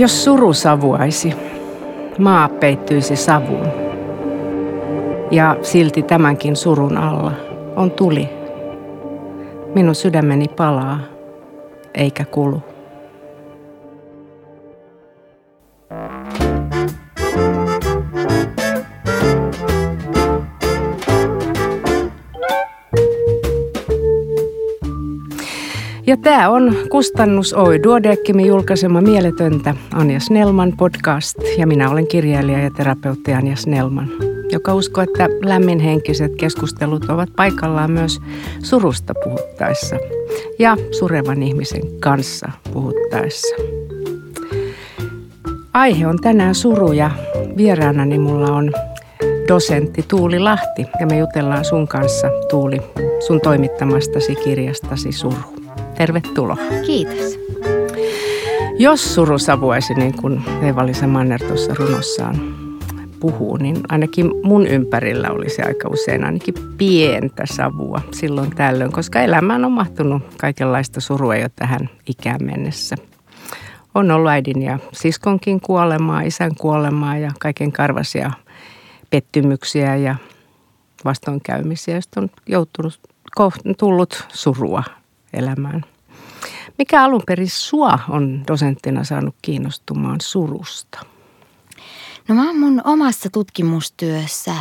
Jos suru savuaisi, maa peittyisi savuun. Ja silti tämänkin surun alla on tuli. Minun sydämeni palaa, eikä kulu. Tämä on Kustannus Oi Duodeckimin julkaisema Mieletöntä Anja Snellman podcast ja minä olen kirjailija ja terapeutti Anja Snellman, joka uskoo, että lämminhenkiset keskustelut ovat paikallaan myös surusta puhuttaessa ja surevan ihmisen kanssa puhuttaessa. Aihe on tänään suru ja vieraanani mulla on dosentti Tuuli Lahti ja me jutellaan sun kanssa Tuuli sun toimittamastasi kirjastasi Suru. Tervetuloa. Kiitos. Jos suru savuaisi, niin kuin Eeva-Liisa Manner tuossa runossaan puhuu, niin ainakin mun ympärillä olisi aika usein ainakin pientä savua silloin tällöin, koska elämään on mahtunut kaikenlaista surua jo tähän ikään mennessä. On ollut äidin ja siskonkin kuolemaa, isän kuolemaa ja kaiken karvasia pettymyksiä ja vastoinkäymisiä, joista on joutunut, tullut surua elämään. Mikä alun perin sua on dosenttina saanut kiinnostumaan surusta? No mä oon mun omassa tutkimustyössä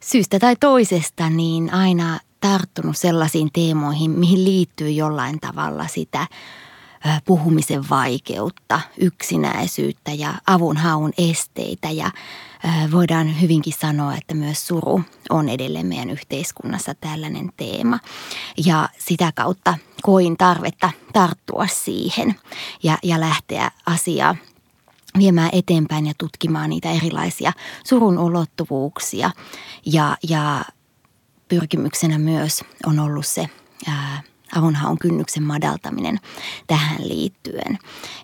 syystä tai toisesta niin aina tarttunut sellaisiin teemoihin, mihin liittyy jollain tavalla sitä puhumisen vaikeutta, yksinäisyyttä ja avunhaun esteitä ja voidaan hyvinkin sanoa, että myös suru on edelleen meidän yhteiskunnassa tällainen teema. Ja sitä kautta koin tarvetta tarttua siihen ja, ja lähteä asiaa viemään eteenpäin ja tutkimaan niitä erilaisia surun ulottuvuuksia. Ja, ja pyrkimyksenä myös on ollut se ää, avunhaun kynnyksen madaltaminen tähän liittyen.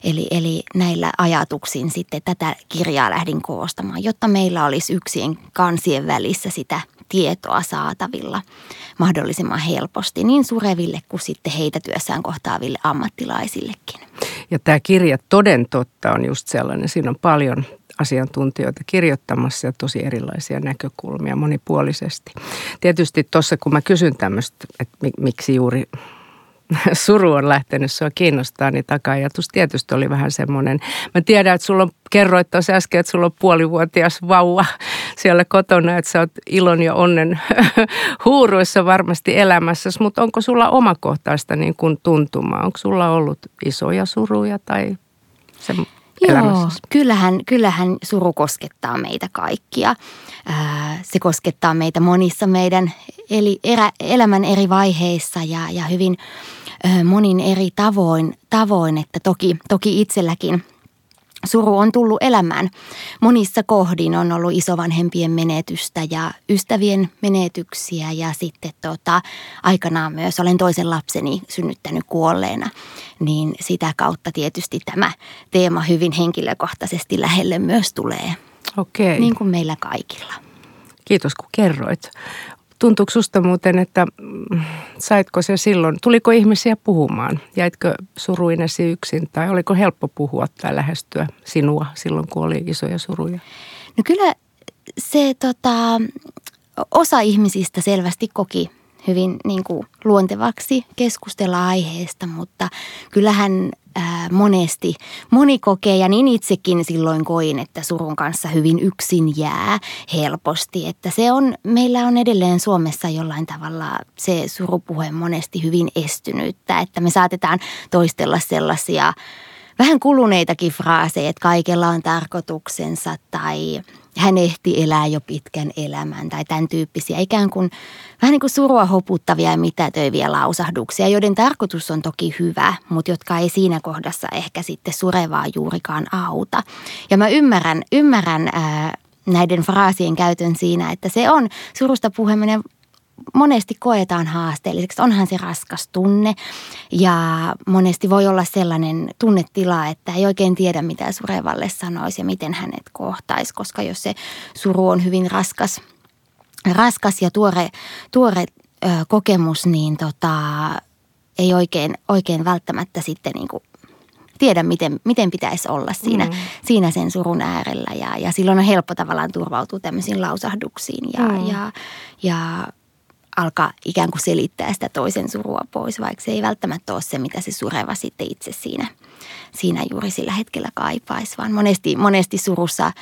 Eli, eli näillä ajatuksin sitten tätä kirjaa lähdin koostamaan, jotta meillä olisi yksien kansien välissä sitä tietoa saatavilla mahdollisimman helposti niin sureville kuin sitten heitä työssään kohtaaville ammattilaisillekin. Ja tämä kirja toden totta on just sellainen, siinä on paljon asiantuntijoita kirjoittamassa ja tosi erilaisia näkökulmia monipuolisesti. Tietysti tuossa kun mä kysyn tämmöistä, että miksi juuri suru on lähtenyt sua kiinnostaa, niin taka-ajatus tietysti oli vähän semmoinen. Mä tiedän, että sulla on, kerroit tuossa äsken, että sulla on puolivuotias vauva siellä kotona, että sä oot ilon ja onnen huuruissa varmasti elämässä, mutta onko sulla omakohtaista niin kuin tuntumaa? Onko sulla ollut isoja suruja tai se Joo, kyllähän, kyllähän suru koskettaa meitä kaikkia. Se koskettaa meitä monissa meidän eli erä, elämän eri vaiheissa ja, ja hyvin monin eri tavoin, tavoin että toki, toki itselläkin suru on tullut elämään. Monissa kohdin on ollut isovanhempien menetystä ja ystävien menetyksiä ja sitten tota, aikanaan myös olen toisen lapseni synnyttänyt kuolleena. Niin sitä kautta tietysti tämä teema hyvin henkilökohtaisesti lähelle myös tulee. Okei. Niin kuin meillä kaikilla. Kiitos kun kerroit. Tuntuuko susta muuten, että mm, saitko se silloin, tuliko ihmisiä puhumaan? Jäitkö suruinesi yksin tai oliko helppo puhua tai lähestyä sinua silloin, kun oli isoja suruja? No kyllä se tota, osa ihmisistä selvästi koki hyvin niin kuin luontevaksi keskustella aiheesta, mutta kyllähän ää, monesti moni kokee ja niin itsekin silloin koin, että surun kanssa hyvin yksin jää helposti. Että se on, meillä on edelleen Suomessa jollain tavalla se surupuhe monesti hyvin estynyttä, että me saatetaan toistella sellaisia vähän kuluneitakin fraaseja, että kaikella on tarkoituksensa tai hän ehti elää jo pitkän elämän tai tämän tyyppisiä ikään kuin vähän niin kuin surua hoputtavia ja mitätöiviä lausahduksia, joiden tarkoitus on toki hyvä, mutta jotka ei siinä kohdassa ehkä sitten surevaa juurikaan auta. Ja mä ymmärrän, ymmärrän ää, näiden fraasien käytön siinä, että se on surusta puheminen monesti koetaan haasteelliseksi. Onhan se raskas tunne ja monesti voi olla sellainen tunnetila, että ei oikein tiedä mitä surevalle sanoisi ja miten hänet kohtaisi, koska jos se suru on hyvin raskas, raskas ja tuore, tuore ö, kokemus, niin tota, ei oikein, oikein välttämättä sitten niin kuin tiedä miten, miten pitäisi olla siinä, mm. siinä sen surun äärellä. Ja, ja silloin on helppo tavallaan turvautua tämmöisiin lausahduksiin ja, mm. ja, ja alkaa ikään kuin selittää sitä toisen surua pois, vaikka se ei välttämättä ole se, mitä se sureva sitten itse siinä, siinä juuri sillä hetkellä kaipaisi, vaan monesti, monesti surussa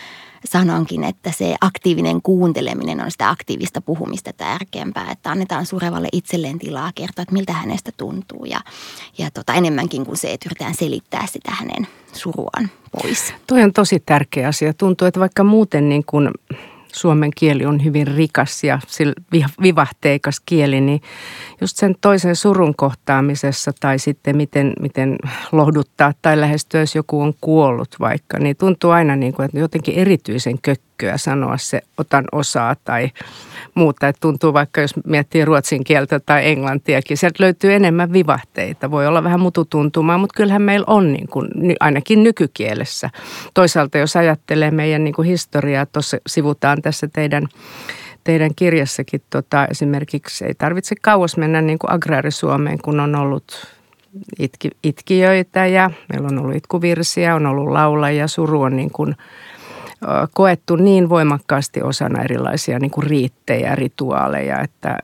sanonkin, että se aktiivinen kuunteleminen on sitä aktiivista puhumista tärkeämpää, että annetaan surevalle itselleen tilaa kertoa, että miltä hänestä tuntuu ja, ja tota, enemmänkin kuin se, että yritetään selittää sitä hänen suruaan pois. Tuo on tosi tärkeä asia. Tuntuu, että vaikka muuten niin kuin suomen kieli on hyvin rikas ja vivahteikas kieli, niin just sen toisen surun kohtaamisessa tai sitten miten, miten lohduttaa tai lähestyä, jos joku on kuollut vaikka, niin tuntuu aina niin kuin, että jotenkin erityisen kökköä sanoa se otan osaa tai muuta. Että tuntuu vaikka, jos miettii ruotsin kieltä tai englantiakin, sieltä löytyy enemmän vivahteita. Voi olla vähän mututuntumaa, mutta kyllähän meillä on niin kuin, ainakin nykykielessä. Toisaalta jos ajattelee meidän niin kuin historiaa, tuossa sivutaan tässä teidän teidän kirjassakin tota, esimerkiksi ei tarvitse kauas mennä niin kuin agraarisuomeen, kun on ollut itki, itkijöitä ja meillä on ollut itkuvirsiä, on ollut laulajia, suru on niin kuin koettu niin voimakkaasti osana erilaisia niin kuin riittejä, rituaaleja että,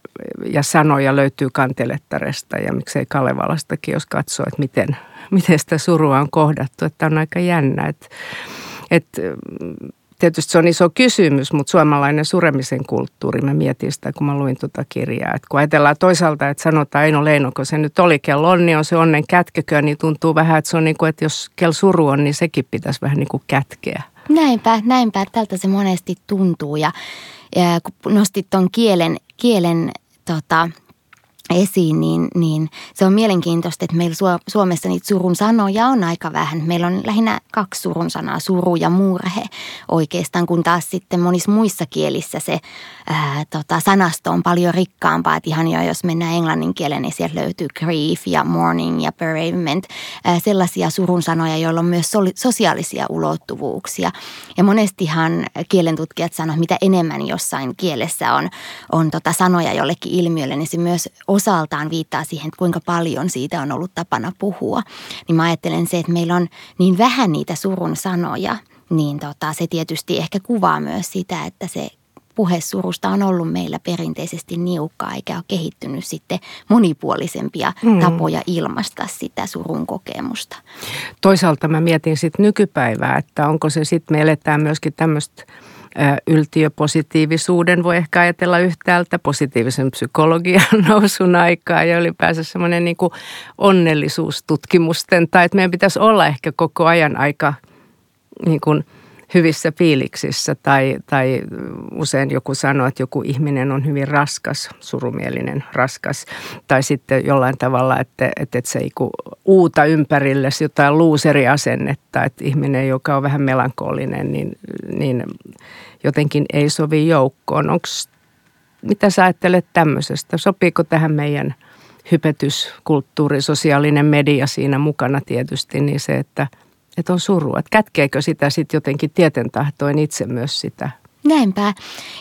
ja sanoja löytyy kantelettaresta ja miksei Kalevalastakin, jos katsoo, että miten, miten sitä surua on kohdattu, että on aika jännä. Että, että tietysti se on iso kysymys, mutta suomalainen suremisen kulttuuri, mä mietin sitä, kun mä luin tuota kirjaa. Että kun ajatellaan toisaalta, että sanotaan Eino Leino, kun se nyt oli, kello on, niin on se onnen kätkökö, niin tuntuu vähän, että se on niin kuin, että jos kel suru on, niin sekin pitäisi vähän niin kuin kätkeä. Näinpä, näinpä, tältä se monesti tuntuu. Ja, ja kun nostit tuon kielen, kielen tota, esiin, niin, niin se on mielenkiintoista, että meillä Suomessa niitä surun sanoja on aika vähän. Meillä on lähinnä kaksi surun sanaa, suru ja murhe oikeastaan, kun taas sitten monissa muissa kielissä se ää, tota, sanasto on paljon rikkaampaa. Että ihan jo jos mennään englannin kielen, niin sieltä löytyy grief ja mourning ja bereavement, ää, sellaisia surun sanoja, joilla on myös so- sosiaalisia ulottuvuuksia. Ja monestihan kielentutkijat sanoo, mitä enemmän jossain kielessä on, on tota sanoja jollekin ilmiölle, niin se myös osaltaan viittaa siihen, että kuinka paljon siitä on ollut tapana puhua. Niin mä ajattelen se, että meillä on niin vähän niitä surun sanoja, niin tota, se tietysti ehkä kuvaa myös sitä, että se puhesurusta on ollut meillä perinteisesti niukkaa eikä ole kehittynyt sitten monipuolisempia mm. tapoja ilmaista sitä surun kokemusta. Toisaalta mä mietin sitten nykypäivää, että onko se sitten, me eletään myöskin tämmöistä yltiöpositiivisuuden voi ehkä ajatella yhtäältä, positiivisen psykologian nousun aikaa ja ylipäänsä semmoinen niin onnellisuustutkimusten tai että meidän pitäisi olla ehkä koko ajan aika niin kuin hyvissä fiiliksissä tai, tai usein joku sanoo, että joku ihminen on hyvin raskas, surumielinen, raskas tai sitten jollain tavalla, että, että, että se ei uuta ympärille jotain luuseriasennetta, että ihminen, joka on vähän melankolinen, niin, niin jotenkin ei sovi joukkoon. Onks, mitä sä ajattelet tämmöisestä? Sopiiko tähän meidän hypetyskulttuuri, sosiaalinen media siinä mukana tietysti, niin se, että, että on surua. Että kätkeekö sitä sitten jotenkin tietentahtoin itse myös sitä? Näinpä.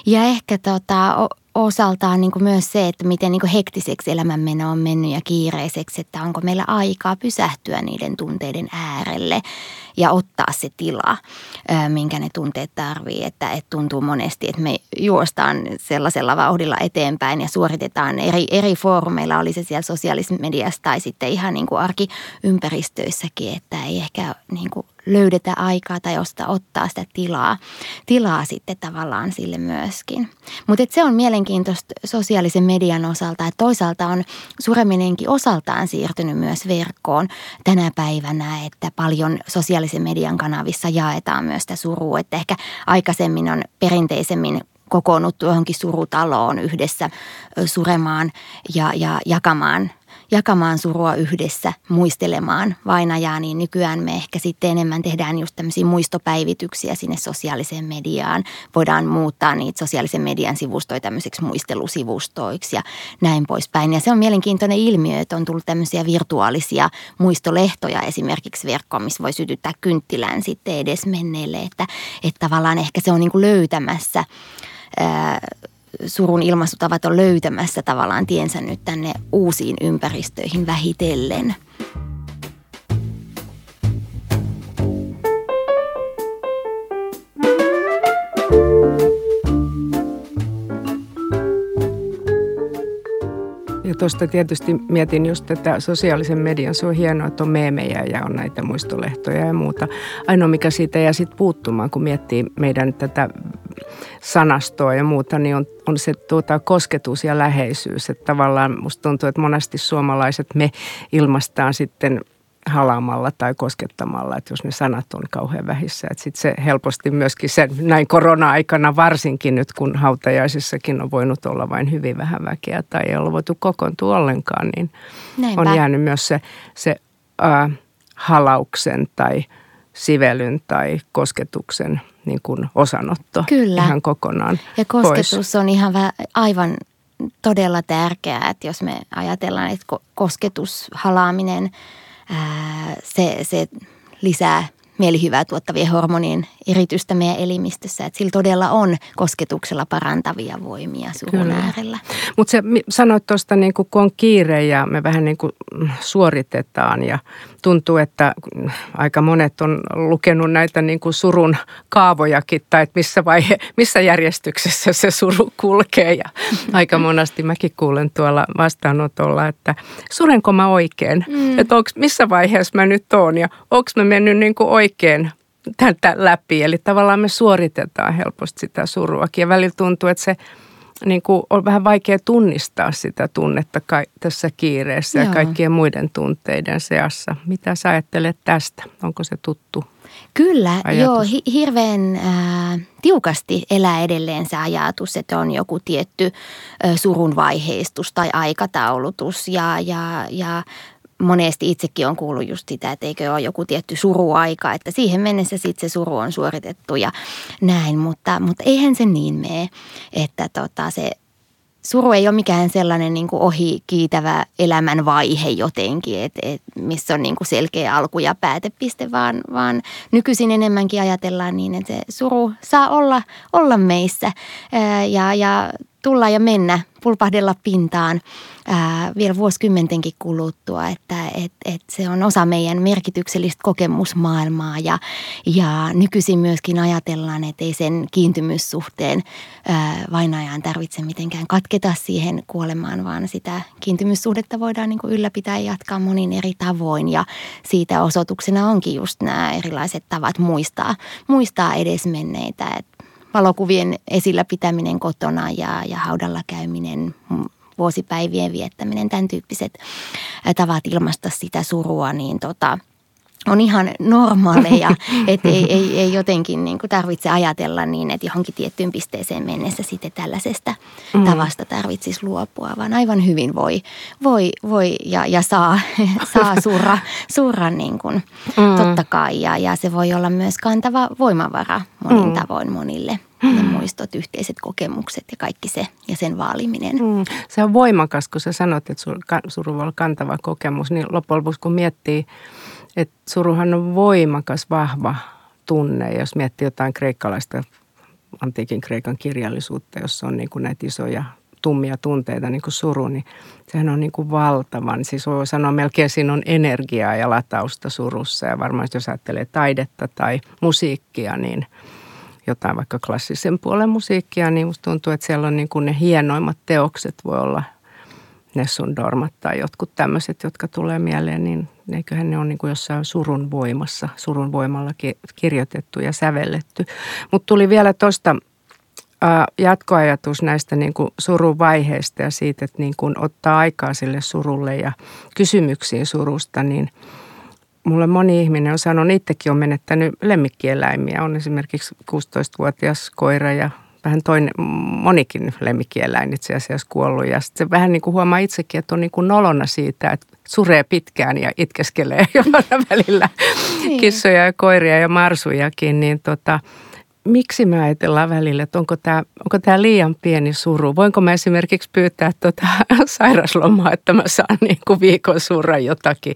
Ja ehkä tota, osaltaan niin kuin myös se, että miten niin kuin hektiseksi elämänmeno on mennyt ja kiireiseksi, että onko meillä aikaa pysähtyä niiden tunteiden äärelle ja ottaa se tila, minkä ne tunteet tarvii. Että, että tuntuu monesti, että me juostaan sellaisella vauhdilla eteenpäin ja suoritetaan eri, eri foorumeilla, oli se siellä sosiaalisessa mediassa tai sitten ihan niin kuin arkiympäristöissäkin, että ei ehkä niin kuin löydetä aikaa tai osta, ottaa sitä tilaa, tilaa sitten tavallaan sille myöskin. Mutta se on mielenkiintoista sosiaalisen median osalta, että toisaalta on sureminenkin osaltaan siirtynyt myös verkkoon tänä päivänä, että paljon sosiaalisen median kanavissa jaetaan myös sitä surua, että ehkä aikaisemmin on perinteisemmin kokoonnuttu johonkin surutaloon yhdessä suremaan ja, ja jakamaan jakamaan surua yhdessä, muistelemaan vainajaa, niin nykyään me ehkä sitten enemmän tehdään just tämmöisiä muistopäivityksiä sinne sosiaaliseen mediaan. Voidaan muuttaa niitä sosiaalisen median sivustoja tämmöiseksi muistelusivustoiksi ja näin poispäin. Ja se on mielenkiintoinen ilmiö, että on tullut tämmöisiä virtuaalisia muistolehtoja esimerkiksi verkkoon, missä voi sytyttää kynttilän sitten edes menneelle, että, että tavallaan ehkä se on niin kuin löytämässä surun ilmaisutavat on löytämässä tavallaan tiensä nyt tänne uusiin ympäristöihin vähitellen. Tuosta tietysti mietin just tätä sosiaalisen median. Se on hienoa, että on meemejä ja on näitä muistolehtoja ja muuta. Ainoa mikä siitä jää sitten puuttumaan, kun miettii meidän tätä sanastoa ja muuta, niin on, on se tuota, kosketus ja läheisyys. Että tavallaan musta tuntuu, että monesti suomalaiset me ilmastaan sitten halaamalla tai koskettamalla, että jos ne sanat on kauhean vähissä. Että sitten se helposti myöskin sen näin korona-aikana varsinkin nyt, kun hautajaisissakin on voinut olla vain hyvin vähän väkeä tai ei ole voitu kokoontua ollenkaan, niin Näinpä. on jäänyt myös se, se äh, halauksen tai sivelyn tai kosketuksen niin kuin osanotto Kyllä. ihan kokonaan Ja kosketus pois. on ihan vä- aivan todella tärkeää, että jos me ajatellaan, että kosketus, halaaminen – se, se lisää mielihyvää tuottavien hormonien eritystä meidän elimistössä. Että sillä todella on kosketuksella parantavia voimia surun äärellä. Mutta sanoit tuosta, niin kun on kiire ja me vähän niin kuin suoritetaan ja tuntuu, että aika monet on lukenut näitä niin kuin surun kaavojakin tai että missä, vaihe, missä järjestyksessä se suru kulkee. Ja aika monasti mäkin kuulen tuolla vastaanotolla, että surenko mä oikein? Mm. Että onks, missä vaiheessa mä nyt oon ja onko mä mennyt niin kuin oikein tältä läpi. Eli tavallaan me suoritetaan helposti sitä suruakin ja välillä tuntuu, että se niin kuin on vähän vaikea tunnistaa sitä tunnetta tässä kiireessä Joo. ja kaikkien muiden tunteiden seassa. Mitä sä ajattelet tästä? Onko se tuttu Kyllä, ajatus? joo, hi- hirveän äh, tiukasti elää edelleen se ajatus, että on joku tietty äh, surun vaiheistus tai aikataulutus ja, ja, ja monesti itsekin on kuullut just sitä, että eikö ole joku tietty suruaika, että siihen mennessä sitten se suru on suoritettu ja näin, mutta, mutta eihän se niin mene, että tota se suru ei ole mikään sellainen niin kuin ohi kiitävä elämän vaihe jotenkin, et, et, missä on niin kuin selkeä alku ja päätepiste, vaan, vaan nykyisin enemmänkin ajatellaan niin, että se suru saa olla, olla meissä ja, ja tulla ja mennä, pulpahdella pintaan ää, vielä vuosikymmentenkin kuluttua, että et, et se on osa meidän merkityksellistä kokemusmaailmaa ja, ja nykyisin myöskin ajatellaan, että ei sen kiintymyssuhteen ää, vainajan tarvitse mitenkään katketa siihen kuolemaan, vaan sitä kiintymyssuhdetta voidaan niin kuin ylläpitää ja jatkaa monin eri tavoin. Ja siitä osoituksena onkin just nämä erilaiset tavat muistaa, muistaa edesmenneitä, että valokuvien esillä pitäminen kotona ja, ja haudalla käyminen, vuosipäivien viettäminen, tämän tyyppiset tavat ilmaista sitä surua, niin tota, on ihan normaaleja, että ei, ei, ei jotenkin niin kuin tarvitse ajatella niin, että johonkin tiettyyn pisteeseen mennessä sitten tällaisesta mm. tavasta tarvitsisi luopua, vaan aivan hyvin voi, voi, voi ja, ja saa, saa surra, surra niin kuin, mm. totta kai ja, ja se voi olla myös kantava voimavara monin mm. tavoin monille – ne muistot, yhteiset kokemukset ja kaikki se ja sen vaaliminen. Mm. Se on voimakas, kun sä sanot, että suru voi olla kantava kokemus, niin loppujen lopuksi kun miettii, että suruhan on voimakas, vahva tunne, jos miettii jotain kreikkalaista antiikin kreikan kirjallisuutta, jossa on niin kuin näitä isoja tummia tunteita, niin kuin suru, niin sehän on niin kuin valtavan. Siis voi sanoa melkein siinä on energiaa ja latausta surussa. Ja varmaan jos ajattelee taidetta tai musiikkia, niin – jotain vaikka klassisen puolen musiikkia, niin musta tuntuu, että siellä on niin kuin ne hienoimmat teokset voi olla Nessun Dormat tai jotkut tämmöiset, jotka tulee mieleen, niin eiköhän ne ole niin kuin jossain surun voimassa, surun voimalla kirjoitettu ja sävelletty. Mutta tuli vielä tuosta jatkoajatus näistä niin kuin surun vaiheista ja siitä, että niin kuin ottaa aikaa sille surulle ja kysymyksiin surusta, niin – mulle moni ihminen on sanonut, itsekin on menettänyt lemmikkieläimiä. On esimerkiksi 16-vuotias koira ja vähän toinen, monikin lemmikkieläin itse asiassa kuollut. Ja sitten vähän niin kuin huomaa itsekin, että on niin kuin nolona siitä, että suree pitkään ja itkeskelee jopa välillä niin. kissoja ja koiria ja marsujakin. Niin tota, miksi me ajatellaan välillä, että onko tämä, onko tämä liian pieni suru? Voinko mä esimerkiksi pyytää tuota sairaslomaa, että mä saan niin kuin viikon surra jotakin?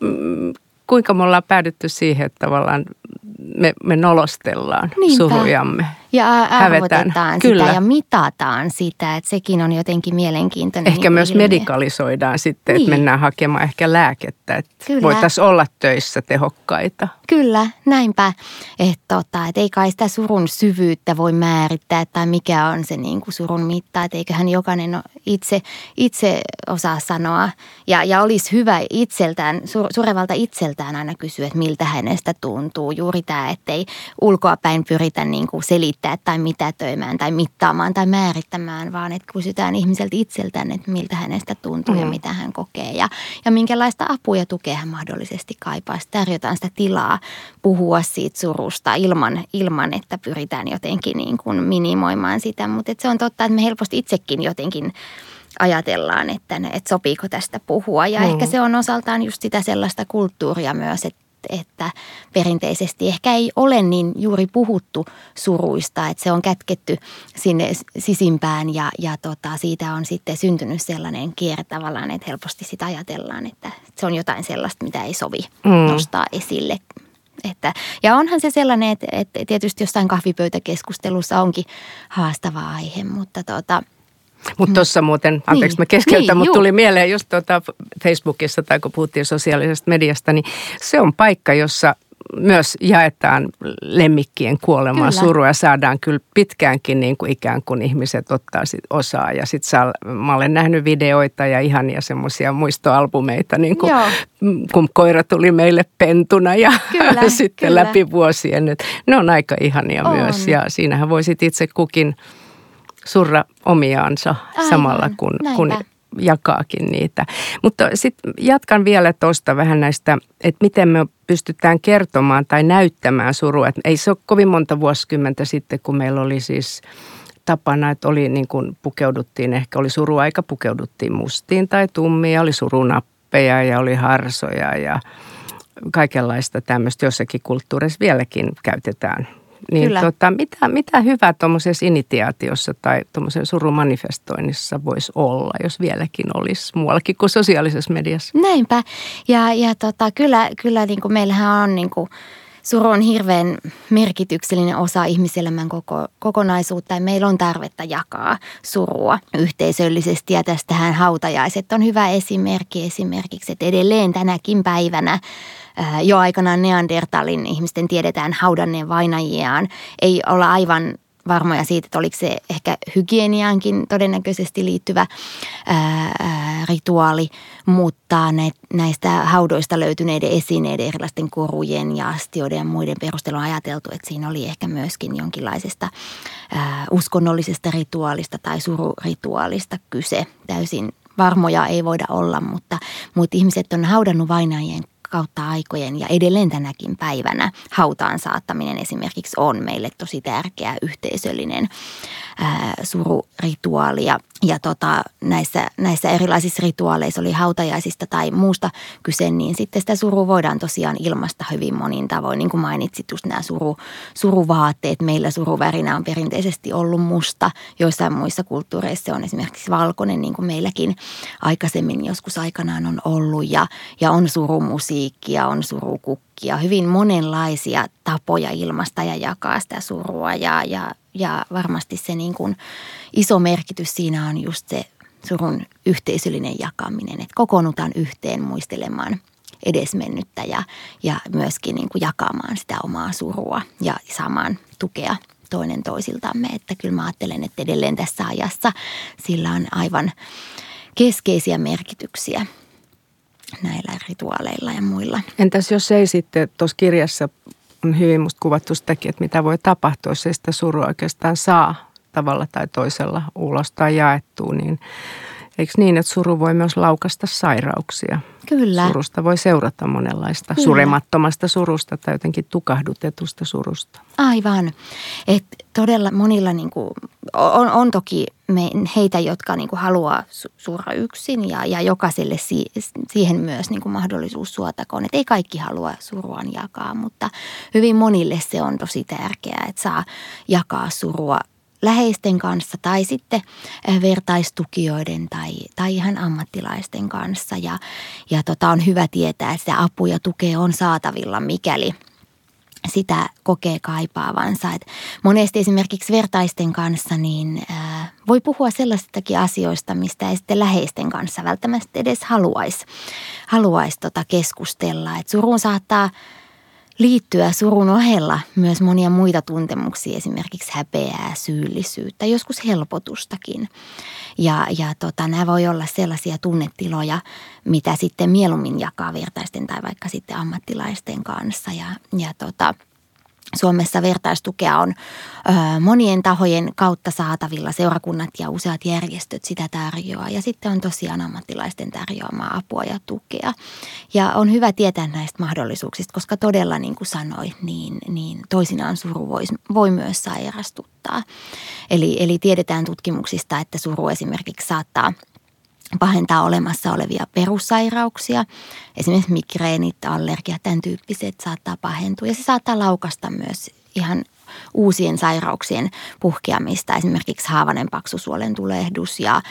Mm, kuinka me ollaan päädytty siihen, että tavallaan me, me nolostellaan Niinpä. surujamme. Ja arvotetaan hävetään. sitä Kyllä. ja mitataan sitä, että sekin on jotenkin mielenkiintoinen. Ehkä niin myös ilmiö. medikalisoidaan sitten, niin. Että mennään hakemaan ehkä lääkettä, että Kyllä. voitaisiin olla töissä tehokkaita. Kyllä, näinpä. Että tota, et ei kai sitä surun syvyyttä voi määrittää tai mikä on se niin kuin surun mitta. Että eiköhän jokainen itse, itse osaa sanoa. Ja, ja olisi hyvä itseltään, sur, surevalta itseltään aina kysyä, että miltä hänestä tuntuu. Juuri tämä, ettei ulkoapäin pyritä niin kuin selittää tai mitätöimään tai mittaamaan tai määrittämään, vaan että kysytään ihmiseltä itseltään, että miltä hänestä tuntuu mm. ja mitä hän kokee. Ja, ja minkälaista apua ja tukea hän mahdollisesti kaipaa. Sitten tarjotaan sitä tilaa puhua siitä surusta ilman, ilman että pyritään jotenkin niin kuin minimoimaan sitä. Mutta se on totta, että me helposti itsekin jotenkin ajatellaan, että, että sopiiko tästä puhua. Ja Mm. ehkä se on osaltaan just sitä sellaista kulttuuria myös, että että perinteisesti ehkä ei ole niin juuri puhuttu suruista, että se on kätketty sinne sisimpään ja, ja tota, siitä on sitten syntynyt sellainen kierre tavallaan, että helposti sitä ajatellaan, että se on jotain sellaista, mitä ei sovi Mm. nostaa esille. Että, ja onhan se sellainen, että, että tietysti jossain kahvipöytäkeskustelussa onkin haastava aihe, mutta tota, Mutta tuossa muuten, anteeksi Niin. mä keskeytän, Niin, mutta tuli mieleen just tuota Facebookissa tai kun puhuttiin sosiaalisesta mediasta, niin se on paikka, jossa myös jaetaan lemmikkien kuolemaa, Kyllä. surua ja saadaan kyllä pitkäänkin niin kuin ikään kuin ihmiset ottaa sit osaa. Ja sitten saa, mä olen nähnyt videoita ja ihania semmoisia muistoalbumeita, niin kuin, mm, kun koira tuli meille pentuna ja Kyllä, sitten kyllä. läpi vuosien. Et ne on aika ihania On. myös ja siinähän voisit itse kukin surra omiaansa Aivan, samalla kun, kun jakaakin niitä. Mutta sitten jatkan vielä tuosta vähän näistä, että miten me pystytään kertomaan tai näyttämään surua. Et ei se ole kovin monta vuosikymmentä sitten, kun meillä oli siis tapana, että oli niin kuin pukeuduttiin, ehkä oli suruaika, pukeuduttiin mustiin tai tummiin ja oli surunappeja ja oli harsoja ja kaikenlaista tämmöistä jossakin kulttuurissa vieläkin käytetään. Niin Kyllä. tota, mitä, mitä hyvää tuommoisessa initiaatiossa tai tuommoisen surumanifestoinnissa voisi olla, jos vieläkin olisi muuallakin kuin sosiaalisessa mediassa? Näinpä. Ja, ja tota, kyllä, kyllä niin kuin meillähän on niin kuin, suru on hirveän merkityksellinen osa ihmiselämän koko, kokonaisuutta ja meillä on tarvetta jakaa surua yhteisöllisesti ja tästähän hautajaiset on hyvä esimerkki esimerkiksi, että edelleen tänäkin päivänä ää, jo aikanaan Neandertalin ihmisten tiedetään haudanneen vainajiaan. Ei olla aivan varmoja siitä, että oliko se ehkä hygieniaankin todennäköisesti liittyvä ää, rituaali, mutta nä, näistä haudoista löytyneiden esineiden, erilaisten korujen ja astioiden ja muiden perusteella on ajateltu, että siinä oli ehkä myöskin jonkinlaisesta ää, uskonnollisesta rituaalista tai sururituaalista kyse. Täysin varmoja ei voida olla, mutta, mutta ihmiset on haudannut vainajien kautta aikojen ja edelleen tänäkin päivänä hautaan saattaminen esimerkiksi on meille tosi tärkeä yhteisöllinen ää, sururituaali. Ja, ja tota, näissä, näissä erilaisissa rituaaleissa oli hautajaisista tai muusta kyse, niin sitten sitä surua voidaan tosiaan ilmaista hyvin monin tavoin. Niin kuin mainitsit just nämä suru, suruvaatteet. Meillä suruvärinä on perinteisesti ollut musta. Joissain muissa kulttuureissa se on esimerkiksi valkoinen, niin kuin meilläkin aikaisemmin joskus aikanaan on ollut. Ja, ja on surumusiikkia, on surukukkia, hyvin monenlaisia tapoja ilmaista ja jakaa sitä surua. Ja, ja, ja varmasti se niin kuin iso merkitys siinä on just se surun yhteisöllinen jakaminen, että kokoonnutaan yhteen muistelemaan edesmennyttä ja, ja myöskin niin kuin jakamaan sitä omaa surua ja saamaan tukea toinen toisiltamme. Että kyllä mä ajattelen, että edelleen tässä ajassa sillä on aivan keskeisiä merkityksiä näillä rituaaleilla ja muilla. Entäs jos ei sitten, tuossa kirjassa on hyvin musta kuvattu sitäkin, että mitä voi tapahtua, jos ei sitä surua oikeastaan saa tavalla tai toisella ulos tai jaettua, niin eikö niin, että suru voi myös laukasta sairauksia? Kyllä. Surusta voi seurata monenlaista, Kyllä. suremattomasta surusta tai jotenkin tukahdutetusta surusta. Aivan. Et todella monilla niin kuin, on, on toki me, heitä, jotka niin kuin haluaa su- surra yksin ja, ja jokaiselle si, siihen myös niin kuin mahdollisuus suotakoon. Et ei kaikki halua suruaan jakaa, mutta hyvin monille se on tosi tärkeää, että saa jakaa surua läheisten kanssa tai sitten eh, vertaistukijoiden tai, tai ihan ammattilaisten kanssa. Ja, ja tota, on hyvä tietää, että apua ja tukea on saatavilla, mikäli sitä kokee kaipaavansa. Et monesti esimerkiksi vertaisten kanssa niin voi puhua sellaisistakin asioista, mistä ei sitten läheisten kanssa välttämättä edes haluaisi haluais tota keskustella. Et suruun saattaa liittyä surun ohella myös monia muita tuntemuksia, esimerkiksi häpeää, syyllisyyttä, joskus helpotustakin. Ja, ja tota, nämä voi olla sellaisia tunnetiloja, mitä sitten mieluummin jakaa vertaisten tai vaikka sitten ammattilaisten kanssa. Ja, ja tota, Suomessa vertaistukea on monien tahojen kautta saatavilla. Seurakunnat ja useat järjestöt sitä tarjoaa. Ja sitten on tosiaan ammattilaisten tarjoamaa apua ja tukea. Ja on hyvä tietää näistä mahdollisuuksista, koska todella niin kuin sanoit, niin, niin toisinaan suru voi, voi myös sairastuttaa. Eli, eli tiedetään tutkimuksista, että suru esimerkiksi saattaa – pahentaa olemassa olevia perussairauksia. Esimerkiksi migreenit, allergiat, tämän tyyppiset saattaa pahentua. Ja se saattaa laukasta myös ihan uusien sairauksien puhkeamista. Esimerkiksi haavanen paksusuolen tulehdus ja,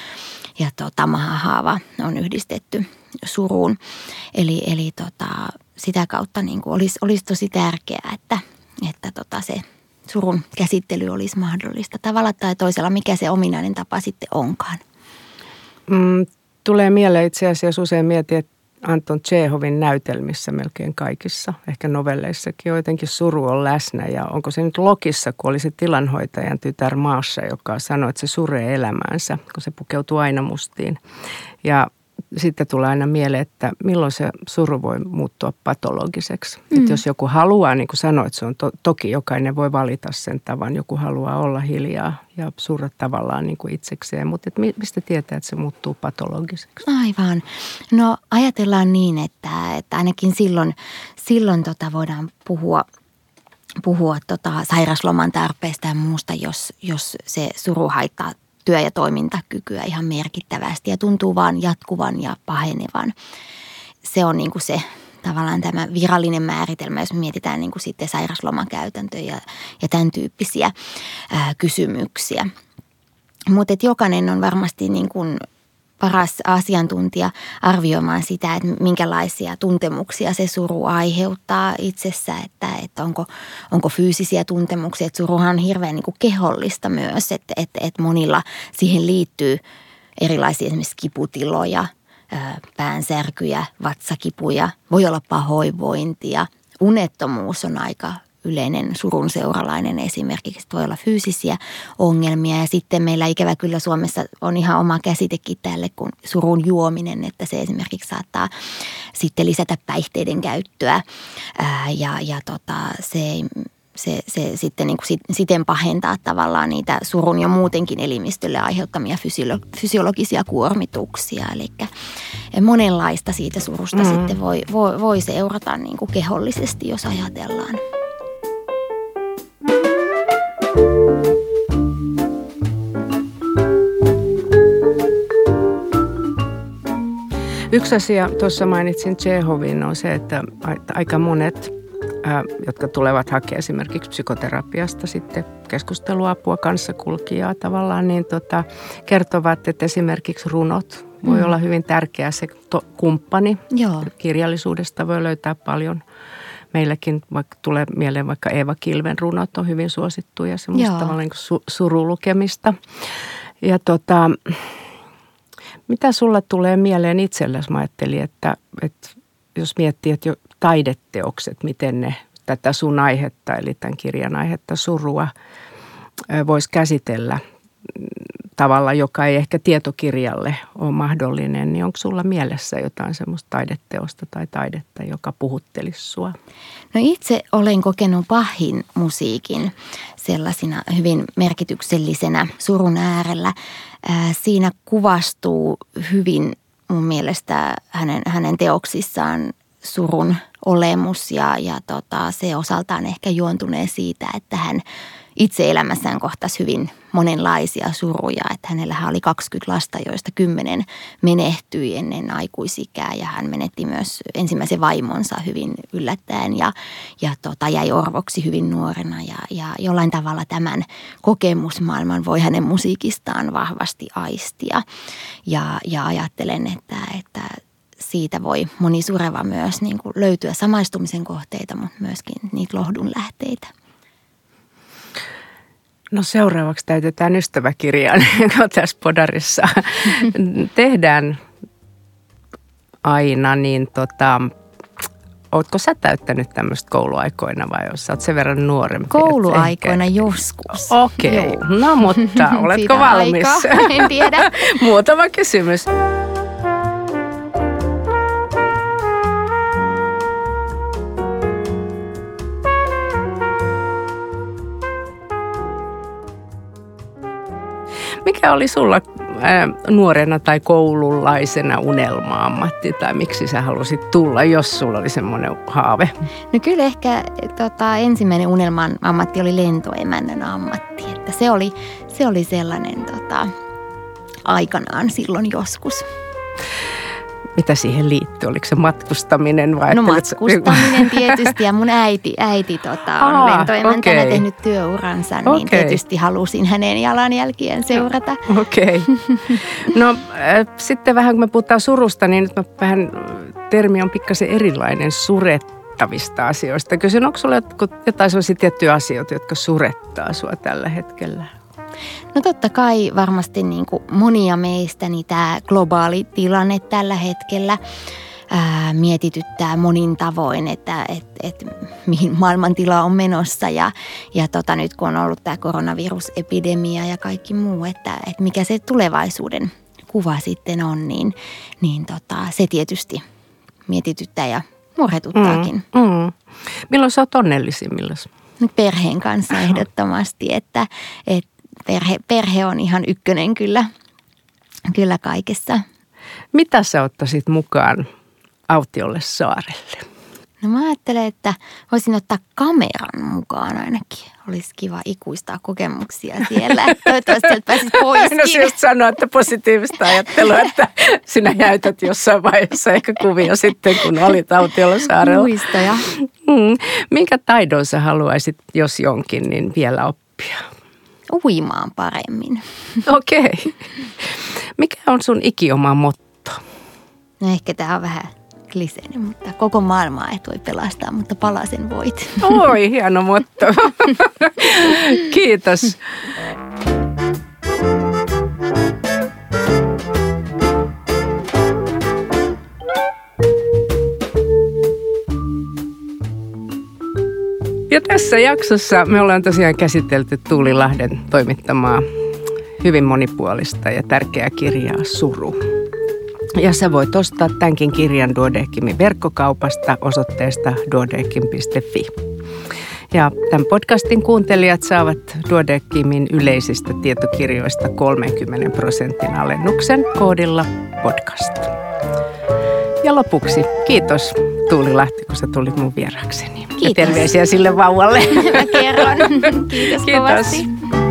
ja tota, mahahaava on yhdistetty suruun. Eli, eli tota, sitä kautta niin kuin olisi, olisi tosi tärkeää, että, että tota se surun käsittely olisi mahdollista tavalla tai toisella, mikä se ominainen tapa sitten onkaan. Mm, tulee mieleen itse asiassa usein mietin, että Anton Tsehovin näytelmissä melkein kaikissa, ehkä novelleissakin jotenkin suru on läsnä. Ja onko se nyt Lokissa, kun oli se tilanhoitajan tytär Maassa, joka sanoi, että se suree elämäänsä, kun se pukeutuu aina mustiin. Ja sitten tulee aina mieleen, että milloin se suru voi muuttua patologiseksi. Mm. Että jos joku haluaa, niin kuin sanoit, se on to, toki jokainen voi valita sen tavan. Joku haluaa olla hiljaa ja surra tavallaan niin kuin itsekseen, mutta et mistä tietää, että se muuttuu patologiseksi? Aivan. No ajatellaan niin, että, että ainakin silloin, silloin tota voidaan puhua puhua tota sairasloman tarpeesta ja muusta, jos, jos se suru haittaa työ- ja toimintakykyä ihan merkittävästi ja tuntuu vaan jatkuvan ja pahenevan. Se on niin kuin se tavallaan tämä virallinen määritelmä, jos me mietitään niin kuin sitten sairaslomakäytäntöjä ja, ja tämän tyyppisiä ää, kysymyksiä. Mutta jokainen on varmasti niin kuin paras asiantuntija arvioimaan sitä, että minkälaisia tuntemuksia se suru aiheuttaa itsessä, että, että onko, onko fyysisiä tuntemuksia. Että suruhan on hirveän niin kuin kehollista myös, että, että, että monilla siihen liittyy erilaisia esimerkiksi kiputiloja, päänsärkyjä, vatsakipuja, voi olla pahoinvointia. Unettomuus on aika yleinen surun seuralainen esimerkiksi. Voi olla fyysisiä ongelmia ja sitten meillä ikävä kyllä Suomessa on ihan oma käsitekin tälle kuin surun juominen, että se esimerkiksi saattaa sitten lisätä päihteiden käyttöä ää, ja, ja tota, se se, se sitten niin kuin siten pahentaa tavallaan niitä surun jo muutenkin elimistölle aiheuttamia fysiolo- fysiologisia kuormituksia. Eli monenlaista siitä surusta mm. sitten voi, voi, voi seurata niin kuin kehollisesti, jos ajatellaan. Yksi asia, tuossa mainitsin Tsehovin, on se, että aika monet, jotka tulevat hakemaan esimerkiksi psykoterapiasta sitten keskusteluapua kanssakulkijaa tavallaan, niin tota, kertovat, että esimerkiksi runot voi mm. olla hyvin tärkeä se to, kumppani. Joo. Kirjallisuudesta voi löytää paljon meilläkin vaikka tulee mieleen vaikka Eeva Kilven runot on hyvin suosittuja, semmoista tavallaan niin su, surulukemista. Ja tota, mitä sulla tulee mieleen itsellesi? Mä ajattelin, että, että jos miettii, että jo taideteokset, miten ne tätä sun aihetta, eli tämän kirjan aihetta surua, voisi käsitellä tavalla, joka ei ehkä tietokirjalle ole mahdollinen, niin onko sulla mielessä jotain semmoista taideteosta tai taidetta, joka puhuttelisi sua? No itse olen kokenut pahin musiikin sellaisina hyvin merkityksellisenä surun äärellä. Siinä kuvastuu hyvin mun mielestä hänen, hänen teoksissaan surun olemus ja, ja tota, se osaltaan ehkä juontunee siitä, että hän – itse elämässään kohtasi hyvin monenlaisia suruja. Että hänellä oli 20 lasta, joista 10 menehtyi ennen aikuisikää ja hän menetti myös ensimmäisen vaimonsa hyvin yllättäen ja, ja tota, jäi orvoksi hyvin nuorena. Ja, ja jollain tavalla tämän kokemusmaailman voi hänen musiikistaan vahvasti aistia. Ja, ja ajattelen, että, että siitä voi moni sureva myös niin kuin löytyä samaistumisen kohteita, mutta myöskin niitä lohdun lähteitä. No seuraavaksi täytetään ystäväkirjaan tässä podarissa. Tehdään aina, niin tota, Oletko sä täyttänyt tämmöistä kouluaikoina vai jos sä oot sen verran nuorempi? Kouluaikoina ehkä... joskus. Okei, okay. no mutta oletko valmis? en tiedä. Muutama kysymys. Mikä oli sulla nuorena tai koululaisena unelma-ammatti tai miksi sä halusit tulla, jos sulla oli semmoinen haave? No kyllä ehkä tota, ensimmäinen unelman ammatti oli lentoemännän ammatti. Että se, oli, se oli sellainen tota, aikanaan silloin joskus mitä siihen liittyy? Oliko se matkustaminen vai? No matkustaminen tietysti ja mun äiti, äiti tota, on Aa, lentoemäntänä okay. tehnyt työuransa, niin okay. tietysti halusin hänen jalanjälkien seurata. Okei. Okay. No äh, sitten vähän kun me puhutaan surusta, niin nyt mä vähän, termi on pikkasen erilainen, surettavista asioista. Kysyn, onko sulla jotain sellaisia tiettyjä asioita, jotka surettaa sua tällä hetkellä? No totta kai varmasti niin kuin monia meistä niin tämä globaali tilanne tällä hetkellä ää, mietityttää monin tavoin, että et, et, mihin maailmantila on menossa ja, ja tota, nyt kun on ollut tämä koronavirusepidemia ja kaikki muu, että et mikä se tulevaisuuden kuva sitten on, niin, niin tota, se tietysti mietityttää ja murhetuttaakin. Mm, mm. Milloin sä oot onnellisimmillaan? Perheen kanssa ehdottomasti, että, että perhe, perhe on ihan ykkönen kyllä, kyllä kaikessa. Mitä sä ottaisit mukaan autiolle saarelle? No mä ajattelen, että voisin ottaa kameran mukaan ainakin. Olisi kiva ikuistaa kokemuksia siellä. Toivottavasti sieltä pääsit poiskin. No se just sanoa, että positiivista ajattelua, että sinä jäytät jossain vaiheessa ehkä kuvia sitten, kun olit autiolla saarella. Muistoja. Mm. Minkä taidon sä haluaisit, jos jonkin, niin vielä oppia? Uimaan paremmin. Okei. Okay. Mikä on sun ikioma motto? No ehkä tämä on vähän kliseinen, mutta koko maailmaa et voi pelastaa, mutta palasen voit. Oi, hieno motto. Kiitos. Ja tässä jaksossa me ollaan tosiaan käsitelty Tuuli Lahden toimittamaa hyvin monipuolista ja tärkeää kirjaa Suru. Ja sä voit ostaa tämänkin kirjan Duodeckimin verkkokaupasta osoitteesta duodeckim.fi. Ja tämän podcastin kuuntelijat saavat Duodeckimin yleisistä tietokirjoista 30 prosentin alennuksen koodilla podcast. Ja lopuksi kiitos Tuuli Lahti, kun sä tulit mun vieraakseni. Kiitos. Ja terveisiä sille vauvalle. Mä kerron. Kiitos, Kiitos. kovasti.